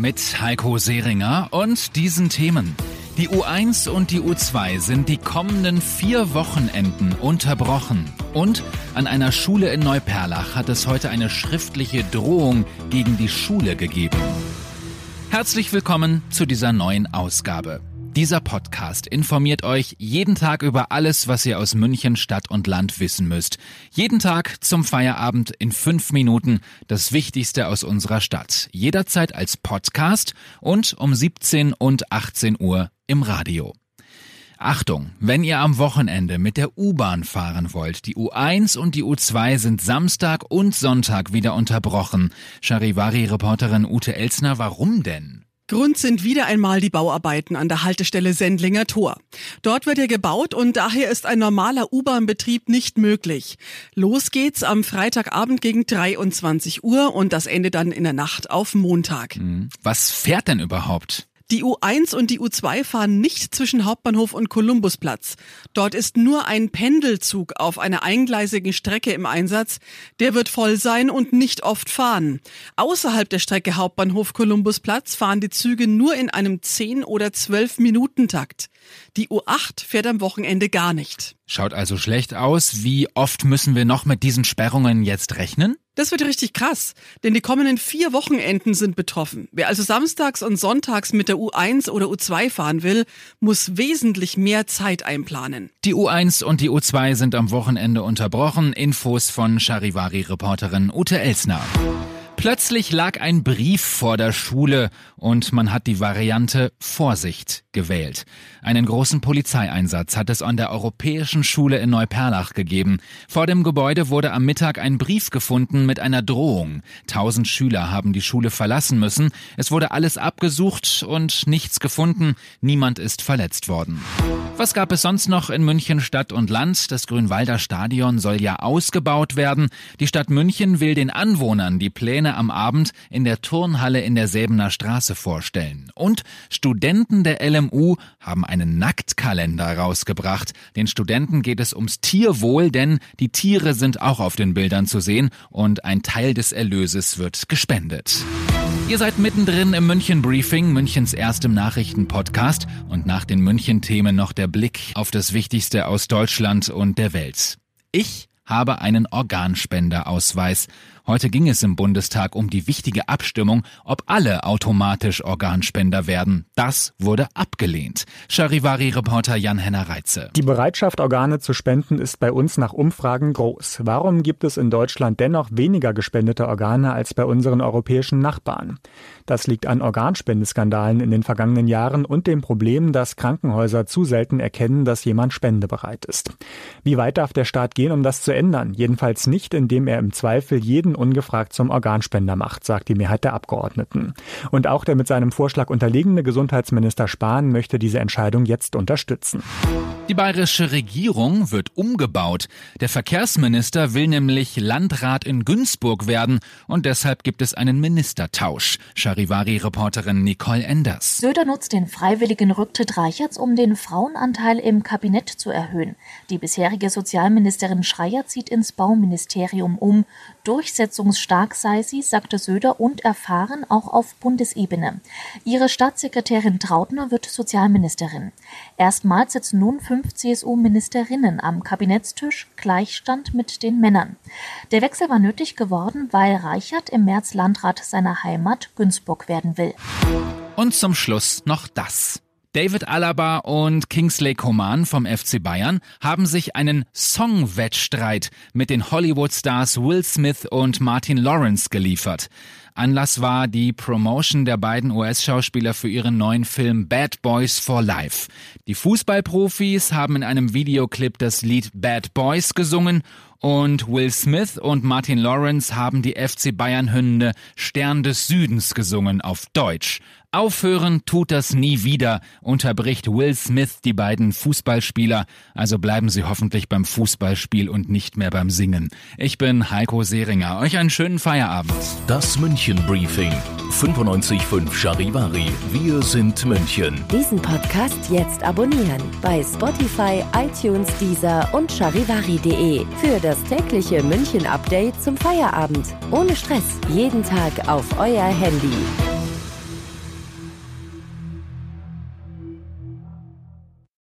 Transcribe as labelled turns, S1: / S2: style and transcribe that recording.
S1: Mit Heiko Seringer und diesen Themen. Die U1 und die U2 sind die kommenden vier Wochenenden unterbrochen. Und an einer Schule in Neuperlach hat es heute eine schriftliche Drohung gegen die Schule gegeben. Herzlich willkommen zu dieser neuen Ausgabe. Dieser Podcast informiert euch jeden Tag über alles, was ihr aus München Stadt und Land wissen müsst. Jeden Tag zum Feierabend in fünf Minuten das Wichtigste aus unserer Stadt. Jederzeit als Podcast und um 17 und 18 Uhr im Radio. Achtung, wenn ihr am Wochenende mit der U-Bahn fahren wollt, die U1 und die U2 sind Samstag und Sonntag wieder unterbrochen. Charivari-Reporterin Ute Elsner, warum denn?
S2: Grund sind wieder einmal die Bauarbeiten an der Haltestelle Sendlinger Tor. Dort wird ja gebaut und daher ist ein normaler U-Bahn-Betrieb nicht möglich. Los geht's am Freitagabend gegen 23 Uhr und das Ende dann in der Nacht auf Montag.
S1: Hm. Was fährt denn überhaupt?
S2: Die U1 und die U2 fahren nicht zwischen Hauptbahnhof und Kolumbusplatz. Dort ist nur ein Pendelzug auf einer eingleisigen Strecke im Einsatz. Der wird voll sein und nicht oft fahren. Außerhalb der Strecke Hauptbahnhof Kolumbusplatz fahren die Züge nur in einem 10 oder 12 Minuten Takt. Die U8 fährt am Wochenende gar nicht.
S1: Schaut also schlecht aus. Wie oft müssen wir noch mit diesen Sperrungen jetzt rechnen?
S2: Das wird richtig krass, denn die kommenden vier Wochenenden sind betroffen. Wer also samstags und sonntags mit der U1 oder U2 fahren will, muss wesentlich mehr Zeit einplanen.
S1: Die U1 und die U2 sind am Wochenende unterbrochen. Infos von Charivari-Reporterin Ute Elsner. Plötzlich lag ein Brief vor der Schule und man hat die Variante Vorsicht gewählt. Einen großen Polizeieinsatz hat es an der Europäischen Schule in Neuperlach gegeben. Vor dem Gebäude wurde am Mittag ein Brief gefunden mit einer Drohung. Tausend Schüler haben die Schule verlassen müssen. Es wurde alles abgesucht und nichts gefunden. Niemand ist verletzt worden. Was gab es sonst noch in München Stadt und Land? Das Grünwalder Stadion soll ja ausgebaut werden. Die Stadt München will den Anwohnern die Pläne am Abend in der Turnhalle in der Säbener Straße vorstellen. Und Studenten der LMU haben einen Nacktkalender rausgebracht. Den Studenten geht es ums Tierwohl, denn die Tiere sind auch auf den Bildern zu sehen und ein Teil des Erlöses wird gespendet. Ihr seid mittendrin im München Briefing, Münchens erstem Nachrichtenpodcast und nach den München Themen noch der Blick auf das Wichtigste aus Deutschland und der Welt. Ich habe einen Organspenderausweis. Heute ging es im Bundestag um die wichtige Abstimmung, ob alle automatisch Organspender werden. Das wurde abgelehnt. Charivari-Reporter Jan-Henner Reitze.
S3: Die Bereitschaft, Organe zu spenden, ist bei uns nach Umfragen groß. Warum gibt es in Deutschland dennoch weniger gespendete Organe als bei unseren europäischen Nachbarn? Das liegt an Organspendeskandalen in den vergangenen Jahren und dem Problem, dass Krankenhäuser zu selten erkennen, dass jemand spendebereit ist. Wie weit darf der Staat gehen, um das zu ändern? Jedenfalls nicht, indem er im Zweifel jeden ungefragt zum Organspender macht, sagt die Mehrheit der Abgeordneten. Und auch der mit seinem Vorschlag unterlegene Gesundheitsminister Spahn möchte diese Entscheidung jetzt unterstützen.
S1: Die bayerische Regierung wird umgebaut. Der Verkehrsminister will nämlich Landrat in Günzburg werden und deshalb gibt es einen Ministertausch. Charivari-Reporterin Nicole Enders.
S4: Söder nutzt den freiwilligen Rücktritt Reicherts, um den Frauenanteil im Kabinett zu erhöhen. Die bisherige Sozialministerin Schreier zieht ins Bauministerium um. Durchsetzungsstark sei sie, sagte Söder, und erfahren auch auf Bundesebene. Ihre Staatssekretärin Trautner wird Sozialministerin. Erstmals sitzen nun fünf CSU-Ministerinnen am Kabinettstisch, Gleichstand mit den Männern. Der Wechsel war nötig geworden, weil Reichert im März Landrat seiner Heimat Günzburg werden will.
S1: Und zum Schluss noch das. David Alaba und Kingsley Coman vom FC Bayern haben sich einen Song-Wettstreit mit den Hollywood-Stars Will Smith und Martin Lawrence geliefert. Anlass war die Promotion der beiden US-Schauspieler für ihren neuen Film Bad Boys for Life. Die Fußballprofis haben in einem Videoclip das Lied Bad Boys gesungen und Will Smith und Martin Lawrence haben die FC Bayern Hymne Stern des Südens gesungen auf Deutsch. Aufhören tut das nie wieder, unterbricht Will Smith die beiden Fußballspieler. Also bleiben Sie hoffentlich beim Fußballspiel und nicht mehr beim Singen. Ich bin Heiko Seringer. Euch einen schönen Feierabend.
S5: Das München Briefing. 95.5 Charivari. Wir sind München.
S6: Diesen Podcast jetzt abonnieren bei Spotify, iTunes, Deezer und charivari.de für das tägliche München Update zum Feierabend. Ohne Stress. Jeden Tag auf euer Handy.